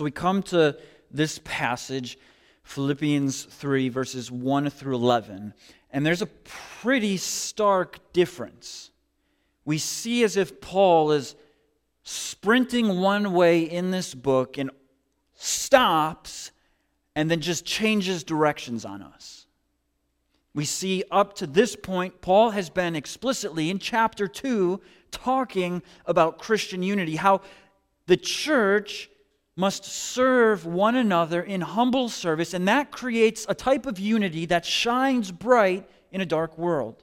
So we come to this passage, Philippians 3, verses 1 through 11, and there's a pretty stark difference. We see as if Paul is sprinting one way in this book and stops and then just changes directions on us. We see up to this point, Paul has been explicitly in chapter 2 talking about Christian unity, how the church must serve one another in humble service, and that creates a type of unity that shines bright in a dark world.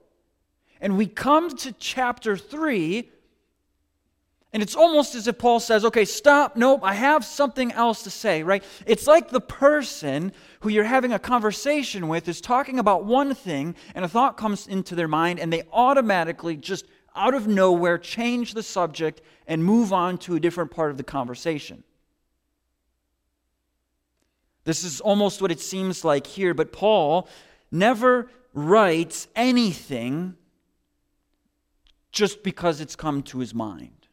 And we come to chapter 3, and it's almost as if Paul says, okay, stop, nope, I have something else to say, right? It's like the person who you're having a conversation with is talking about one thing, and a thought comes into their mind, and they automatically just out of nowhere change the subject and move on to a different part of the conversation. This is almost what it seems like here, but Paul never writes anything just because it's come to his mind.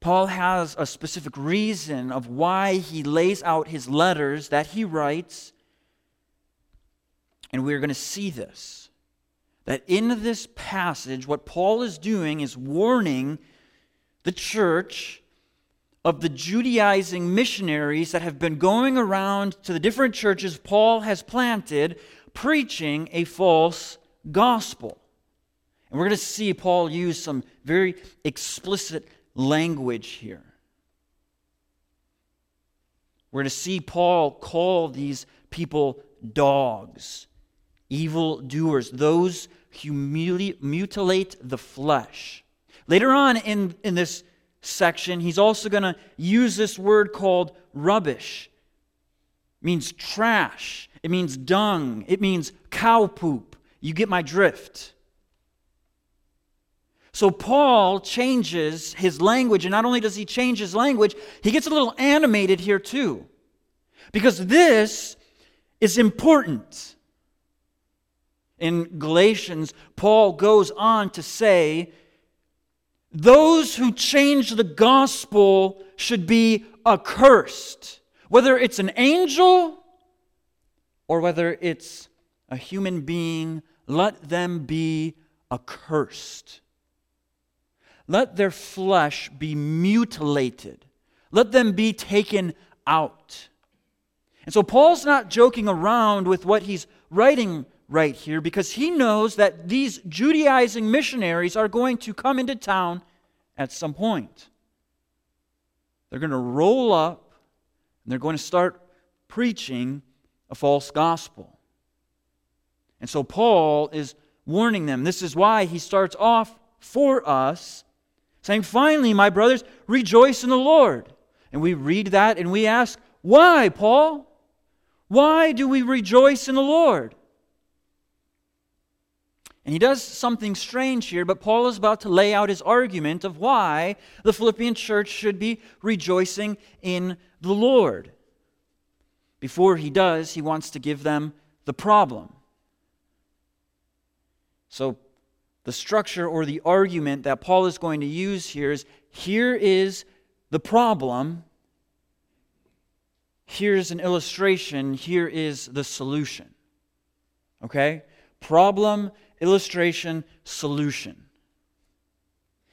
Paul has a specific reason of why he lays out his letters that he writes, and we're going to see this. That in this passage, what Paul is doing is warning the church of the Judaizing missionaries that have been going around to the different churches Paul has planted, preaching a false gospel. And we're going to see Paul use some very explicit language here. We're going to see Paul call these people dogs, evil doers, those who mutilate the flesh. Later on in, in this section, he's also going to use this word called rubbish. It means trash. It means dung. It means cow poop. You get my drift. So Paul changes his language, and not only does he change his language, he gets a little animated here too. Because this is important. In Galatians, Paul goes on to say those who change the gospel should be accursed. Whether it's an angel or whether it's a human being, let them be accursed. Let their flesh be mutilated. Let them be taken out. And so Paul's not joking around with what he's writing right here because he knows that these Judaizing missionaries are going to come into town at some point. They're going to roll up and they're going to start preaching a false gospel. And so Paul is warning them. This is why he starts off for us saying, Finally, my brothers, rejoice in the Lord. And we read that and we ask, Why, Paul? Why do we rejoice in the Lord? And he does something strange here, but Paul is about to lay out his argument of why the Philippian church should be rejoicing in the Lord. Before he does, he wants to give them the problem. So, the structure or the argument that Paul is going to use here is here is the problem, here's an illustration, here is the solution. Okay? Problem illustration, solution.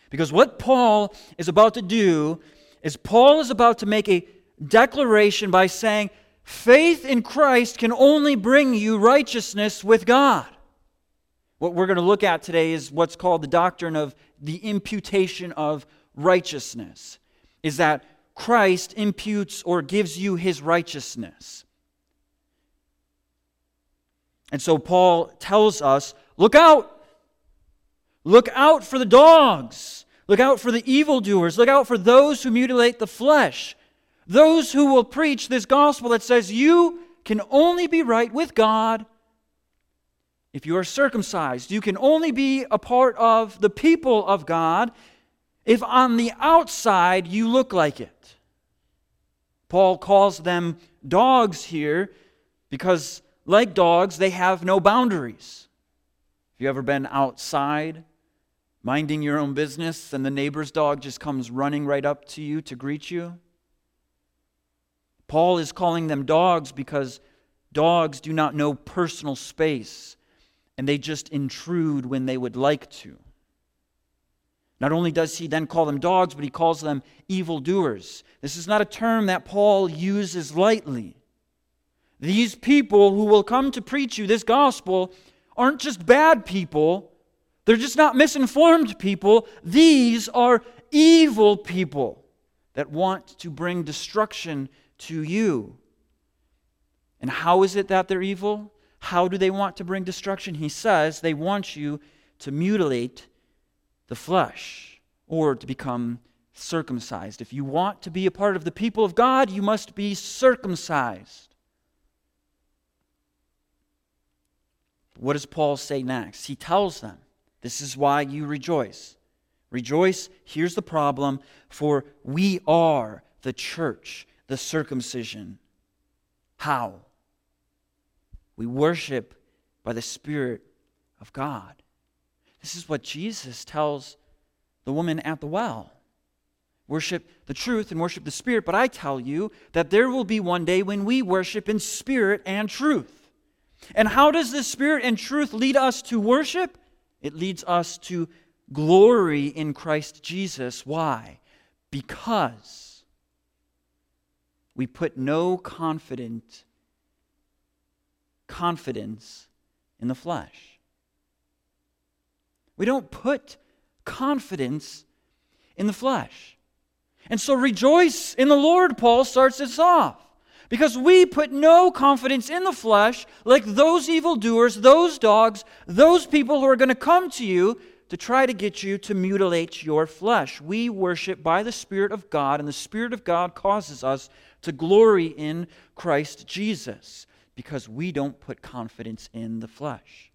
Because what Paul is about to do is Paul is about to make a declaration by saying, faith in Christ can only bring you righteousness with God. What we're going to look at today is what's called the doctrine of the imputation of righteousness. Is that Christ imputes or gives you his righteousness. And so Paul tells us Look out! Look out for the dogs. Look out for the evildoers. Look out for those who mutilate the flesh. Those who will preach this gospel that says you can only be right with God if you are circumcised. You can only be a part of the people of God if on the outside you look like it. Paul calls them dogs here because, like dogs, they have no boundaries you ever been outside minding your own business and the neighbor's dog just comes running right up to you to greet you? Paul is calling them dogs because dogs do not know personal space and they just intrude when they would like to. Not only does he then call them dogs, but he calls them evildoers. This is not a term that Paul uses lightly. These people who will come to preach you this gospel aren't just bad people, they're just not misinformed people. These are evil people that want to bring destruction to you. And how is it that they're evil? How do they want to bring destruction? He says they want you to mutilate the flesh or to become circumcised. If you want to be a part of the people of God, you must be circumcised. What does Paul say next? He tells them, This is why you rejoice. Rejoice, here's the problem, for we are the church, the circumcision. How? We worship by the Spirit of God. This is what Jesus tells the woman at the well. Worship the truth and worship the Spirit, but I tell you that there will be one day when we worship in spirit and truth. And how does the Spirit and truth lead us to worship? It leads us to glory in Christ Jesus. Why? Because we put no confident confidence in the flesh. We don't put confidence in the flesh. And so rejoice in the Lord, Paul starts this off. Because we put no confidence in the flesh like those evildoers, those dogs, those people who are going to come to you to try to get you to mutilate your flesh. We worship by the Spirit of God, and the Spirit of God causes us to glory in Christ Jesus because we don't put confidence in the flesh.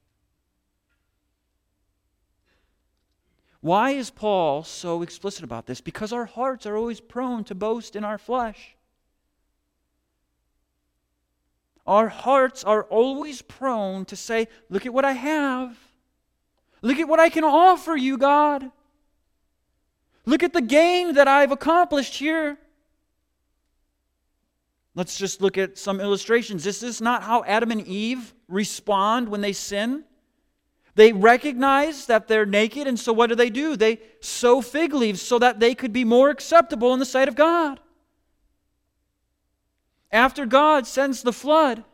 Why is Paul so explicit about this? Because our hearts are always prone to boast in our flesh. Our hearts are always prone to say, Look at what I have. Look at what I can offer you, God. Look at the gain that I've accomplished here. Let's just look at some illustrations. This is not how Adam and Eve respond when they sin. They recognize that they're naked, and so what do they do? They sew fig leaves so that they could be more acceptable in the sight of God. After God sends the flood,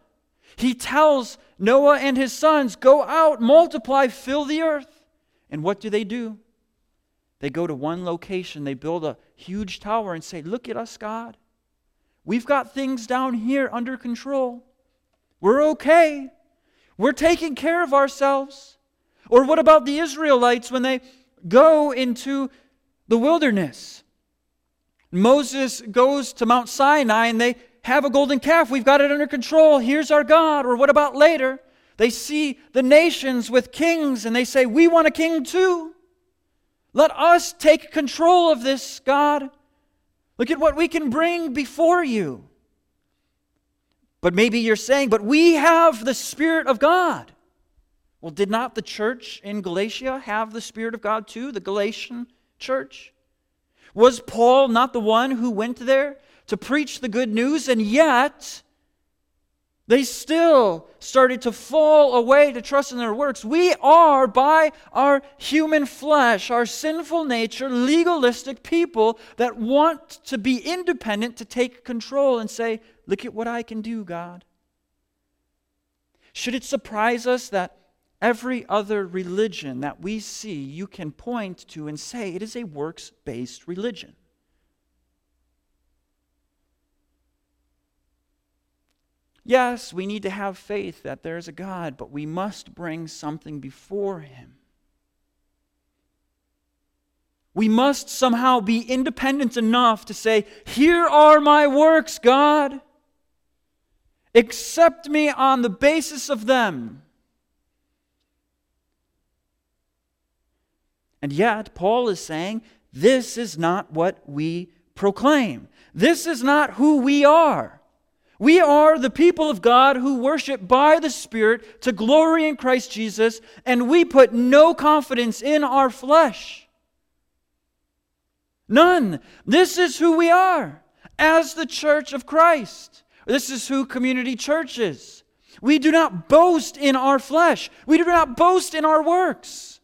he tells Noah and his sons, Go out, multiply, fill the earth. And what do they do? They go to one location, they build a huge tower and say, Look at us, God. We've got things down here under control. We're okay. We're taking care of ourselves. Or what about the Israelites when they go into the wilderness? Moses goes to Mount Sinai and they have a golden calf. We've got it under control. Here's our God. Or what about later? They see the nations with kings and they say, We want a king too. Let us take control of this, God. Look at what we can bring before you. But maybe you're saying, but we have the Spirit of God. Well, did not the church in Galatia have the Spirit of God too, the Galatian church? Was Paul not the one who went there to preach the good news, and yet they still started to fall away to trust in their works. We are, by our human flesh, our sinful nature, legalistic people that want to be independent, to take control and say, Look at what I can do, God. Should it surprise us that every other religion that we see you can point to and say it is a works based religion? Yes, we need to have faith that there is a God, but we must bring something before Him. We must somehow be independent enough to say, Here are my works, God. Accept me on the basis of them. And yet, Paul is saying, This is not what we proclaim. This is not who we are. We are the people of God who worship by the Spirit to glory in Christ Jesus, and we put no confidence in our flesh. None. This is who we are. as the church of Christ. This is who community church is. We do not boast in our flesh. We do not boast in our works.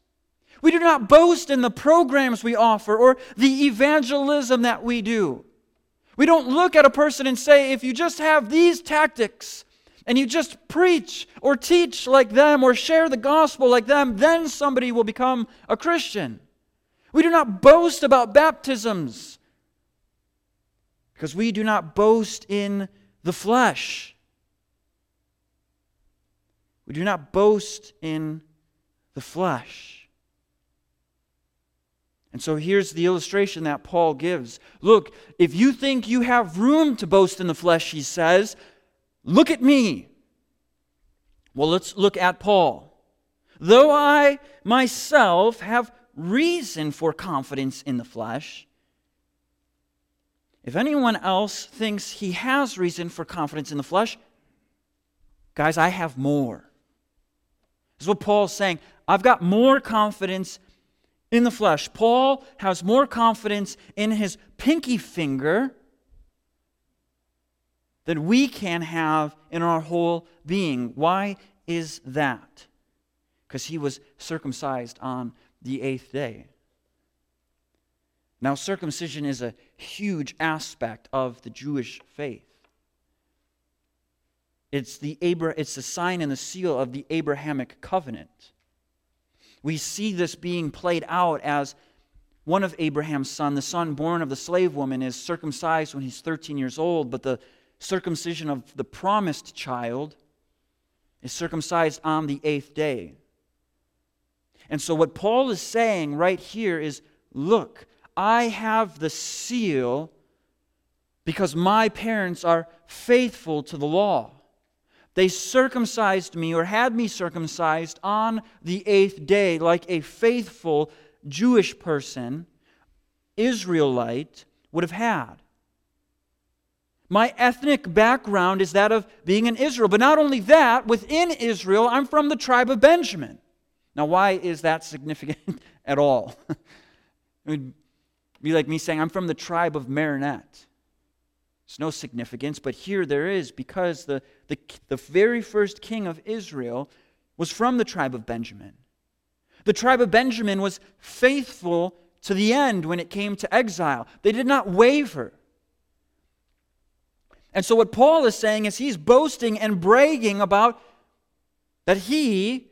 We do not boast in the programs we offer or the evangelism that we do. We don't look at a person and say, if you just have these tactics and you just preach or teach like them or share the gospel like them, then somebody will become a Christian. We do not boast about baptisms because we do not boast in the flesh. We do not boast in the flesh. And so here's the illustration that Paul gives. Look, if you think you have room to boast in the flesh, he says, look at me. Well, let's look at Paul. Though I myself have reason for confidence in the flesh, if anyone else thinks he has reason for confidence in the flesh, guys, I have more. This is what Paul's saying. I've got more confidence in the flesh. Paul has more confidence in his pinky finger than we can have in our whole being. Why is that? Because he was circumcised on the eighth day. Now, circumcision is a huge aspect of the Jewish faith. It's the, Abra- it's the sign and the seal of the Abrahamic covenant. We see this being played out as one of Abraham's son, the son born of the slave woman, is circumcised when he's 13 years old, but the circumcision of the promised child is circumcised on the eighth day. And so, what Paul is saying right here is look, I have the seal because my parents are faithful to the law. They circumcised me or had me circumcised on the eighth day, like a faithful Jewish person, Israelite, would have had. My ethnic background is that of being in Israel. But not only that, within Israel, I'm from the tribe of Benjamin. Now, why is that significant at all? it would be like me saying, I'm from the tribe of Marinette. No significance, but here there is because the, the, the very first king of Israel was from the tribe of Benjamin. The tribe of Benjamin was faithful to the end when it came to exile, they did not waver. And so, what Paul is saying is he's boasting and bragging about that he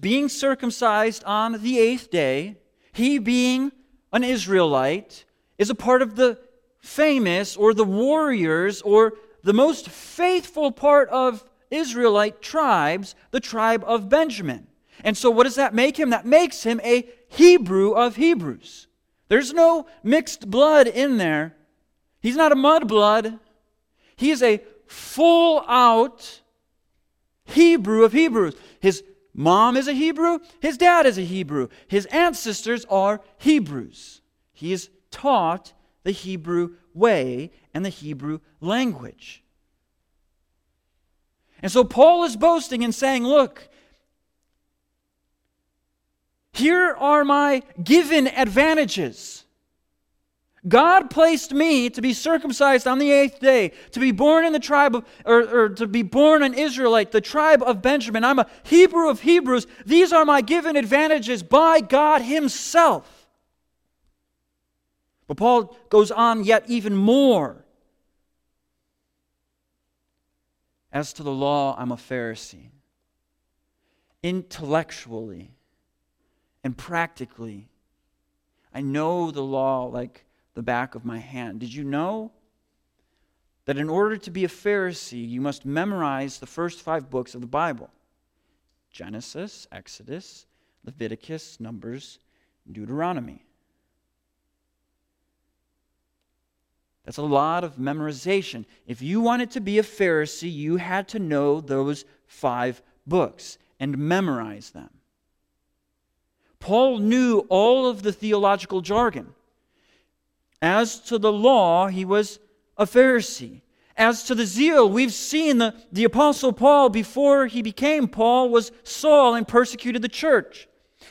being circumcised on the eighth day, he being an Israelite, is a part of the famous or the warriors or the most faithful part of Israelite tribes, the tribe of Benjamin. And so, what does that make him? That makes him a Hebrew of Hebrews. There's no mixed blood in there. He's not a mudblood. He is a full out Hebrew of Hebrews. His Mom is a Hebrew. His dad is a Hebrew. His ancestors are Hebrews. He is taught the Hebrew way and the Hebrew language. And so Paul is boasting and saying, Look, here are my given advantages. God placed me to be circumcised on the eighth day, to be born in the tribe of, or, or, to be born an Israelite, the tribe of Benjamin. I'm a Hebrew of Hebrews. These are my given advantages by God Himself. But Paul goes on yet even more. As to the law, I'm a Pharisee. Intellectually and practically, I know the law like the back of my hand. Did you know that in order to be a Pharisee, you must memorize the first five books of the Bible Genesis, Exodus, Leviticus, Numbers, Deuteronomy? That's a lot of memorization. If you wanted to be a Pharisee, you had to know those five books and memorize them. Paul knew all of the theological jargon. As to the law, he was a Pharisee. As to the zeal, we've seen the, the Apostle Paul, before he became Paul, was Saul and persecuted the church.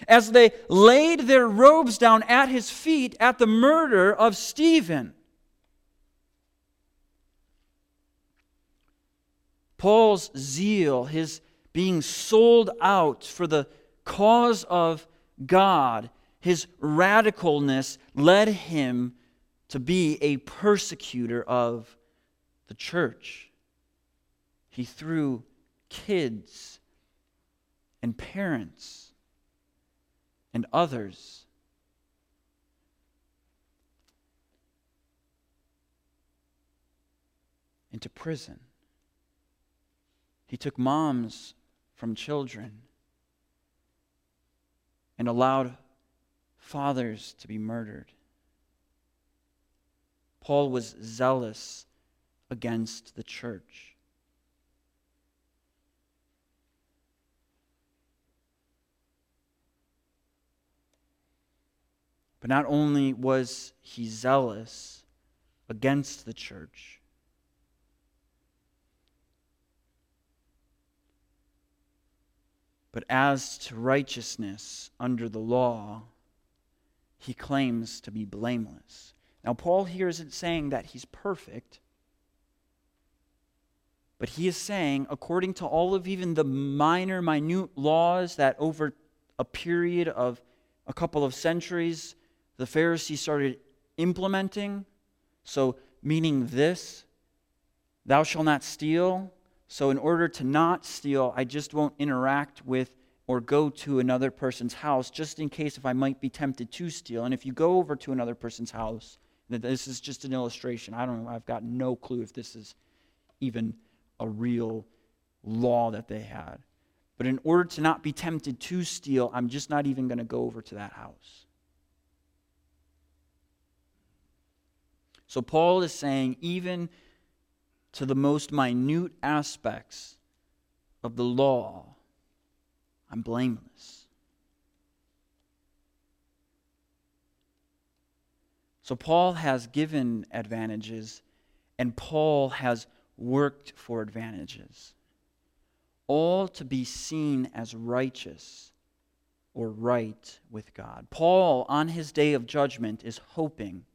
As they laid their robes down at his feet at the murder of Stephen, Paul's zeal, his being sold out for the cause of God, his radicalness led him to be a persecutor of the church. He threw kids and parents and others into prison. He took moms from children and allowed fathers to be murdered. Paul was zealous against the church. But not only was he zealous against the church, but as to righteousness under the law, he claims to be blameless. Now, Paul here isn't saying that he's perfect, but he is saying, according to all of even the minor, minute laws that over a period of a couple of centuries the Pharisees started implementing. So, meaning this, thou shalt not steal. So, in order to not steal, I just won't interact with or go to another person's house just in case if I might be tempted to steal. And if you go over to another person's house, this is just an illustration. I don't know, I've got no clue if this is even a real law that they had. But in order to not be tempted to steal, I'm just not even going to go over to that house. So Paul is saying, even to the most minute aspects of the law, I'm blameless. So Paul has given advantages, and Paul has worked for advantages, all to be seen as righteous or right with God. Paul, on his day of judgment, is hoping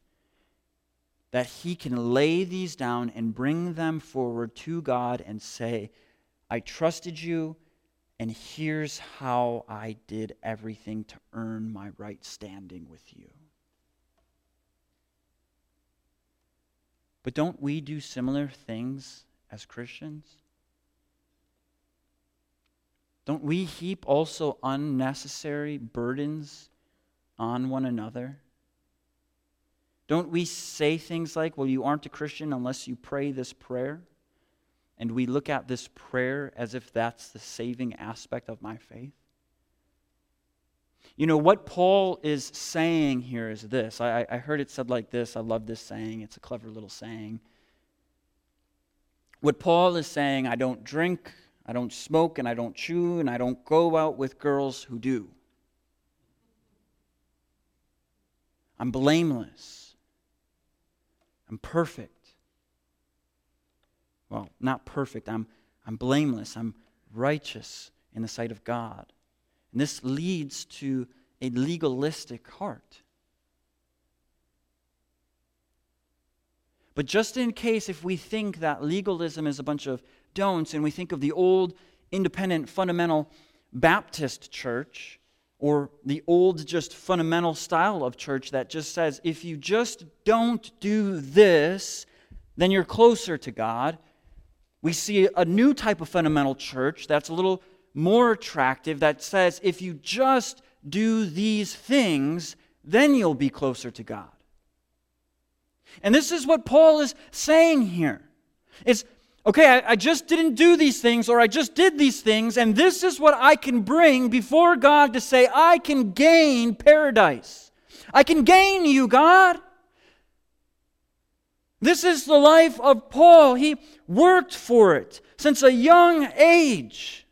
that he can lay these down and bring them forward to God and say, I trusted you, and here's how I did everything to earn my right standing with you. But don't we do similar things as Christians? Don't we heap also unnecessary burdens on one another? Don't we say things like, well, you aren't a Christian unless you pray this prayer? And we look at this prayer as if that's the saving aspect of my faith? You know, what Paul is saying here is this. I, I heard it said like this. I love this saying, it's a clever little saying. What Paul is saying, I don't drink, I don't smoke, and I don't chew, and I don't go out with girls who do. I'm blameless. I'm perfect. Well, not perfect. I'm, I'm blameless. I'm righteous in the sight of God. And this leads to a legalistic heart. But just in case, if we think that legalism is a bunch of don'ts and we think of the old independent fundamental Baptist church, or the old, just fundamental style of church that just says, if you just don't do this, then you're closer to God. We see a new type of fundamental church that's a little more attractive that says, if you just do these things, then you'll be closer to God. And this is what Paul is saying here. It's okay, I, I, just didn't do these things, or I just did these things, and this is what I can bring before God to say, I can gain paradise. I can gain you, God. This is the life of Paul. He worked for it since a young age.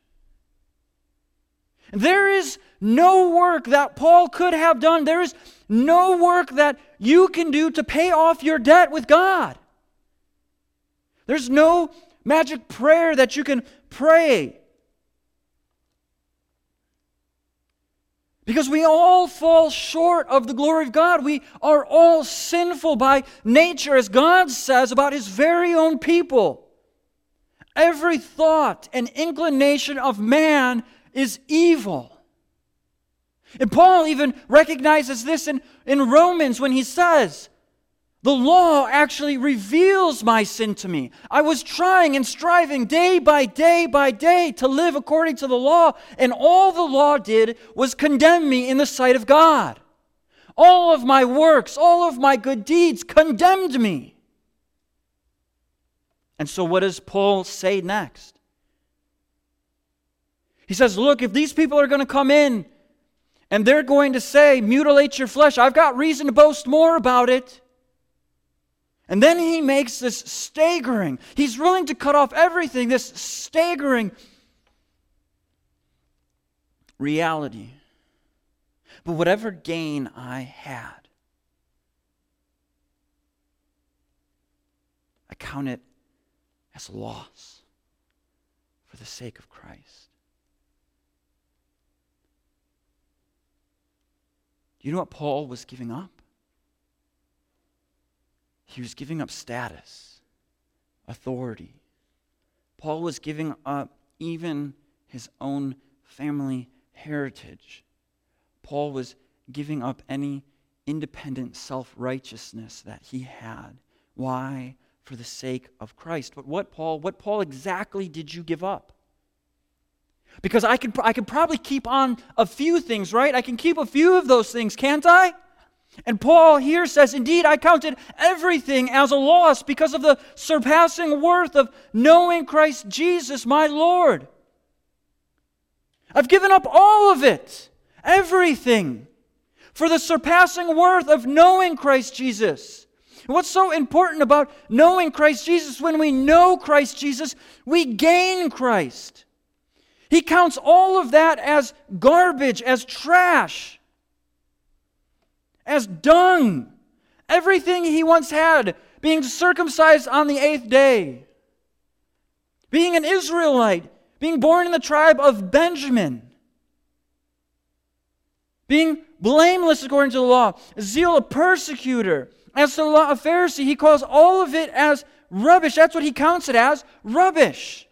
There is no work that Paul could have done. There is no work that you can do to pay off your debt with God. There's no magic prayer that you can pray. Because we all fall short of the glory of God. We are all sinful by nature, as God says about His very own people. every thought and inclination of man is evil. And Paul even recognizes this in, in Romans when he says, The law actually reveals my sin to me. I was trying and striving day by day by day to live according to the law, and all the law did was condemn me in the sight of God. All of my works, all of my good deeds condemned me. And so, what does Paul say next? He says, Look, if these people are going to come in and they're going to say, mutilate your flesh, I've got reason to boast more about it. And then he makes this staggering, he's willing to cut off everything, this staggering reality. But whatever gain I had, I count it as loss for the sake of Christ. You know what Paul was giving up? He was giving up status, authority. Paul was giving up even his own family heritage. Paul was giving up any independent self righteousness that he had. Why? For the sake of Christ. But what, Paul, what Paul exactly did you give up? Because I could, I can probably keep on a few things, right? I can keep a few of those things, can't I? And Paul here says, Indeed, I counted everything as a loss because of the surpassing worth of knowing Christ Jesus, my Lord. I've given up all of it, everything, for the surpassing worth of knowing Christ Jesus. What's so important about knowing Christ Jesus? When we know Christ Jesus, we gain Christ. He counts all of that as garbage, as trash, as dung. Everything he once had, being circumcised on the eighth day, being an Israelite, being born in the tribe of Benjamin, being blameless according to the law, a zeal a persecutor. As to the law of Pharisee, he calls all of it as rubbish. That's what he counts it as rubbish.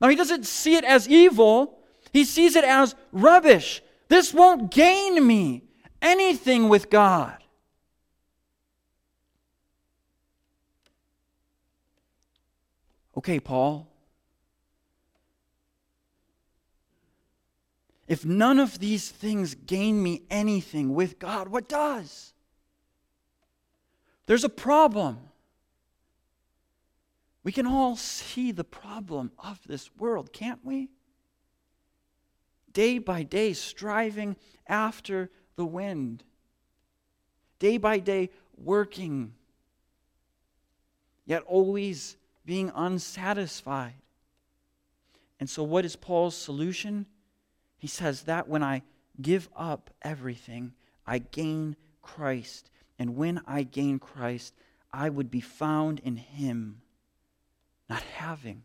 Now, he doesn't see it as evil, he sees it as rubbish. This won't gain me anything with God. Okay, Paul. If none of these things gain me anything with God, what does? There's a problem. We can all see the problem of this world, can't we? Day by day, striving after the wind. Day by day, working, yet always being unsatisfied. And so, what is Paul's solution? He says that when I give up everything, I gain Christ. And when I gain Christ, I would be found in Him not having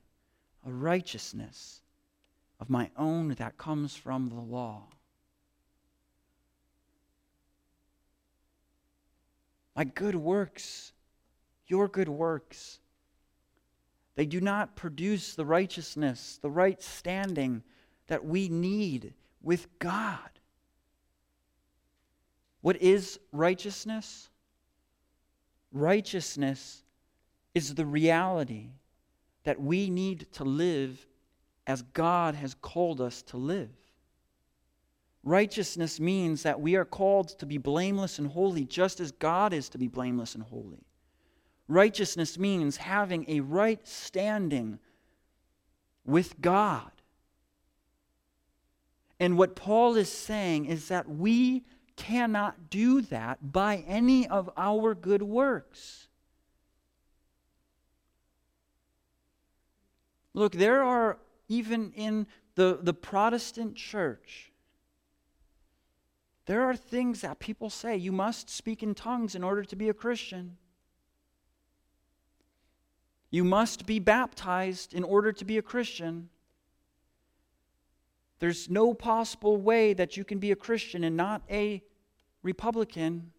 a righteousness of my own that comes from the law. My good works, your good works, they do not produce the righteousness, the right standing that we need with God. What is righteousness? Righteousness is the reality that we need to live as God has called us to live. Righteousness means that we are called to be blameless and holy just as God is to be blameless and holy. Righteousness means having a right standing with God. And what Paul is saying is that we cannot do that by any of our good works. Look, there are, even in the, the Protestant church, there are things that people say you must speak in tongues in order to be a Christian. You must be baptized in order to be a Christian. There's no possible way that you can be a Christian and not a Republican.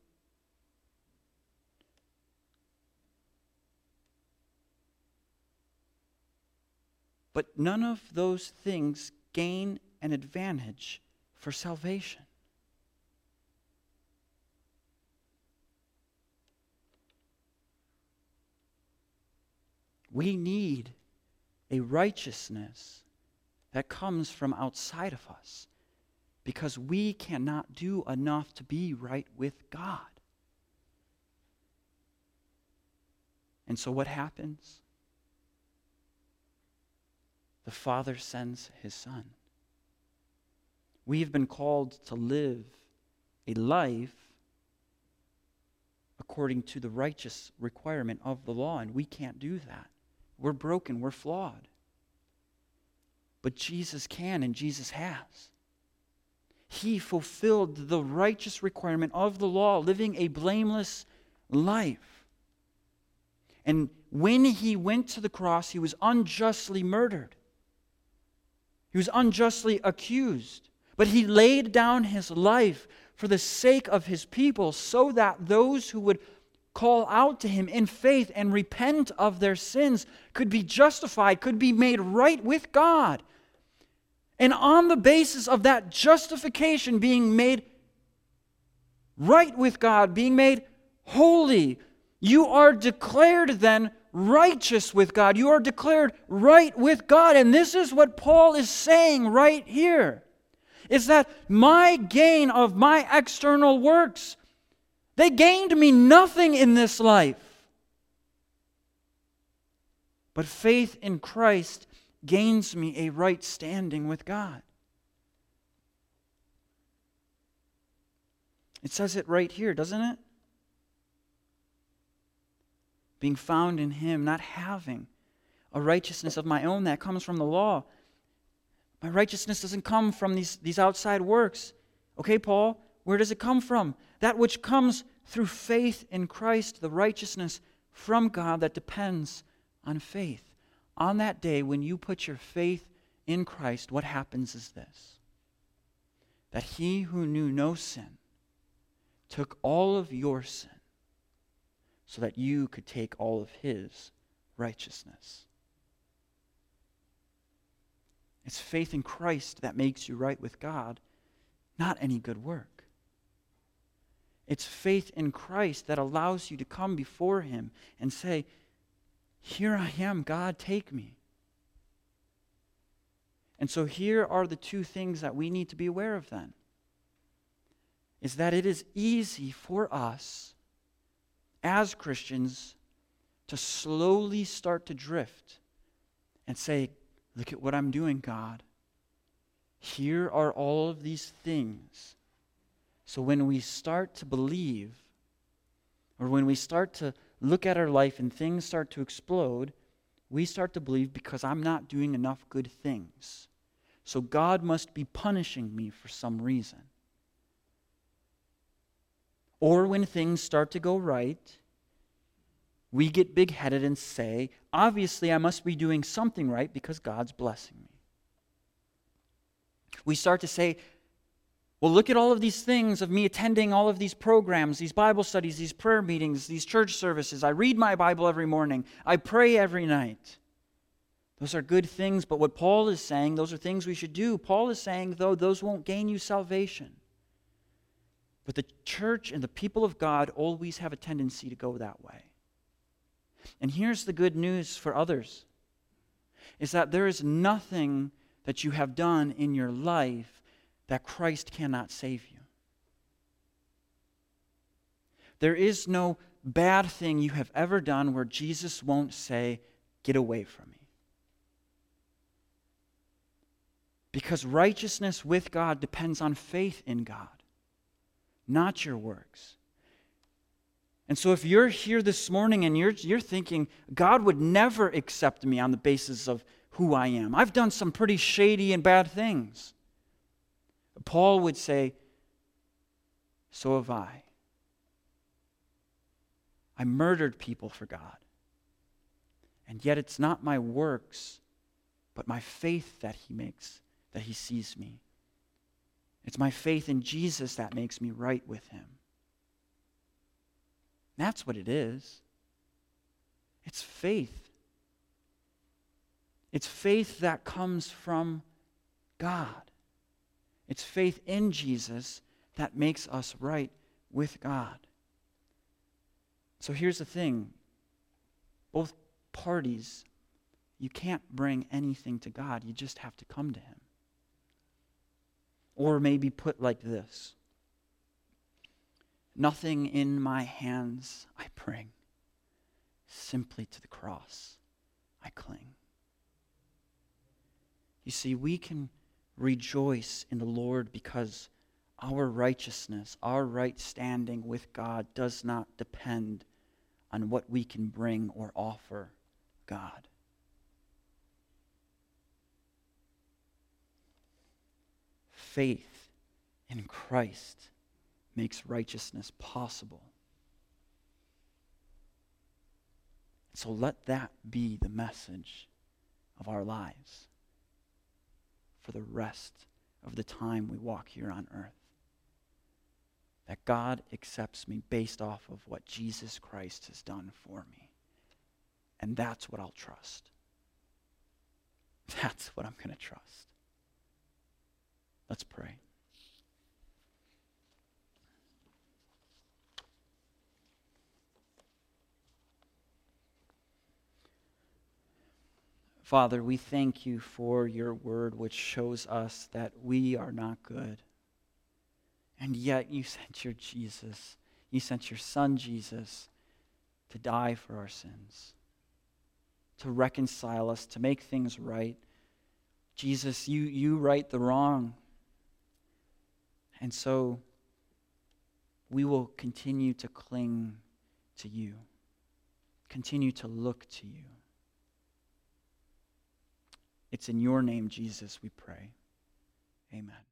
But none of those things gain an advantage for salvation. We need a righteousness that comes from outside of us because we cannot do enough to be right with God. And so what happens? The Father sends His Son. We have been called to live a life according to the righteous requirement of the law, and we can't do that. We're broken, we're flawed. But Jesus can, and Jesus has. He fulfilled the righteous requirement of the law, living a blameless life. And when he went to the cross, he was unjustly murdered. He was unjustly accused. But he laid down his life for the sake of his people so that those who would call out to him in faith and repent of their sins could be justified, could be made right with God. And on the basis of that justification being made right with God, being made holy, you are declared then righteous with God. You are declared right with God. And this is what Paul is saying right here. Is that my gain of my external works they gained me nothing in this life. But faith in Christ gains me a right standing with God. It says it right here, doesn't it? Being found in Him, not having a righteousness of my own that comes from the law. My righteousness doesn't come from these, these outside works. Okay, Paul, where does it come from? That which comes through faith in Christ, the righteousness from God that depends on faith. On that day, when you put your faith in Christ, what happens is this that he who knew no sin took all of your sin so that you could take all of his righteousness. It's faith in Christ that makes you right with God, not any good work. It's faith in Christ that allows you to come before Him and say, Here I am, God, take me. And so here are the two things that we need to be aware of then. Is that it is easy for us as Christians to slowly start to drift and say, Look at what I'm doing, God. Here are all of these things so when we start to believe, or when we start to look at our life and things start to explode, we start to believe because I'm not doing enough good things. So God must be punishing me for some reason. Or when things start to go right, we get big headed and say, obviously, I must be doing something right because God's blessing me. We start to say, well, look at all of these things of me attending all of these programs, these Bible studies, these prayer meetings, these church services. I read my Bible every morning, I pray every night. Those are good things, but what Paul is saying, those are things we should do. Paul is saying, though, those won't gain you salvation. But the church and the people of God always have a tendency to go that way. And here's the good news for others is that there is nothing that you have done in your life that Christ cannot save you. There is no bad thing you have ever done where Jesus won't say, Get away from me. Because righteousness with God depends on faith in God, not your works. And so, if you're here this morning and you're, you're thinking, God would never accept me on the basis of who I am, I've done some pretty shady and bad things. Paul would say, So have I. I murdered people for God. And yet it's not my works, but my faith that he makes, that he sees me. It's my faith in Jesus that makes me right with him. That's what it is. It's faith. It's faith that comes from God. It's faith in Jesus that makes us right with God. So here's the thing both parties, you can't bring anything to God, you just have to come to Him. Or maybe put like this Nothing in my hands I bring, simply to the cross I cling. You see, we can rejoice in the Lord because our righteousness, our right standing with God, does not depend on what we can bring or offer God. Faith in Christ makes righteousness possible. So let that be the message of our lives for the rest of the time we walk here on earth. That God accepts me based off of what Jesus Christ has done for me. And that's what I'll trust. That's what I'm going to trust. Let's pray. Father, we thank you for your word, which shows us that we are not good. And yet you sent your Jesus, you sent your son Jesus to die for our sins, to reconcile us, to make things right. Jesus, you, you right the wrong. And so we will continue to cling to you, continue to look to you. It's in your name, Jesus, we pray. Amen.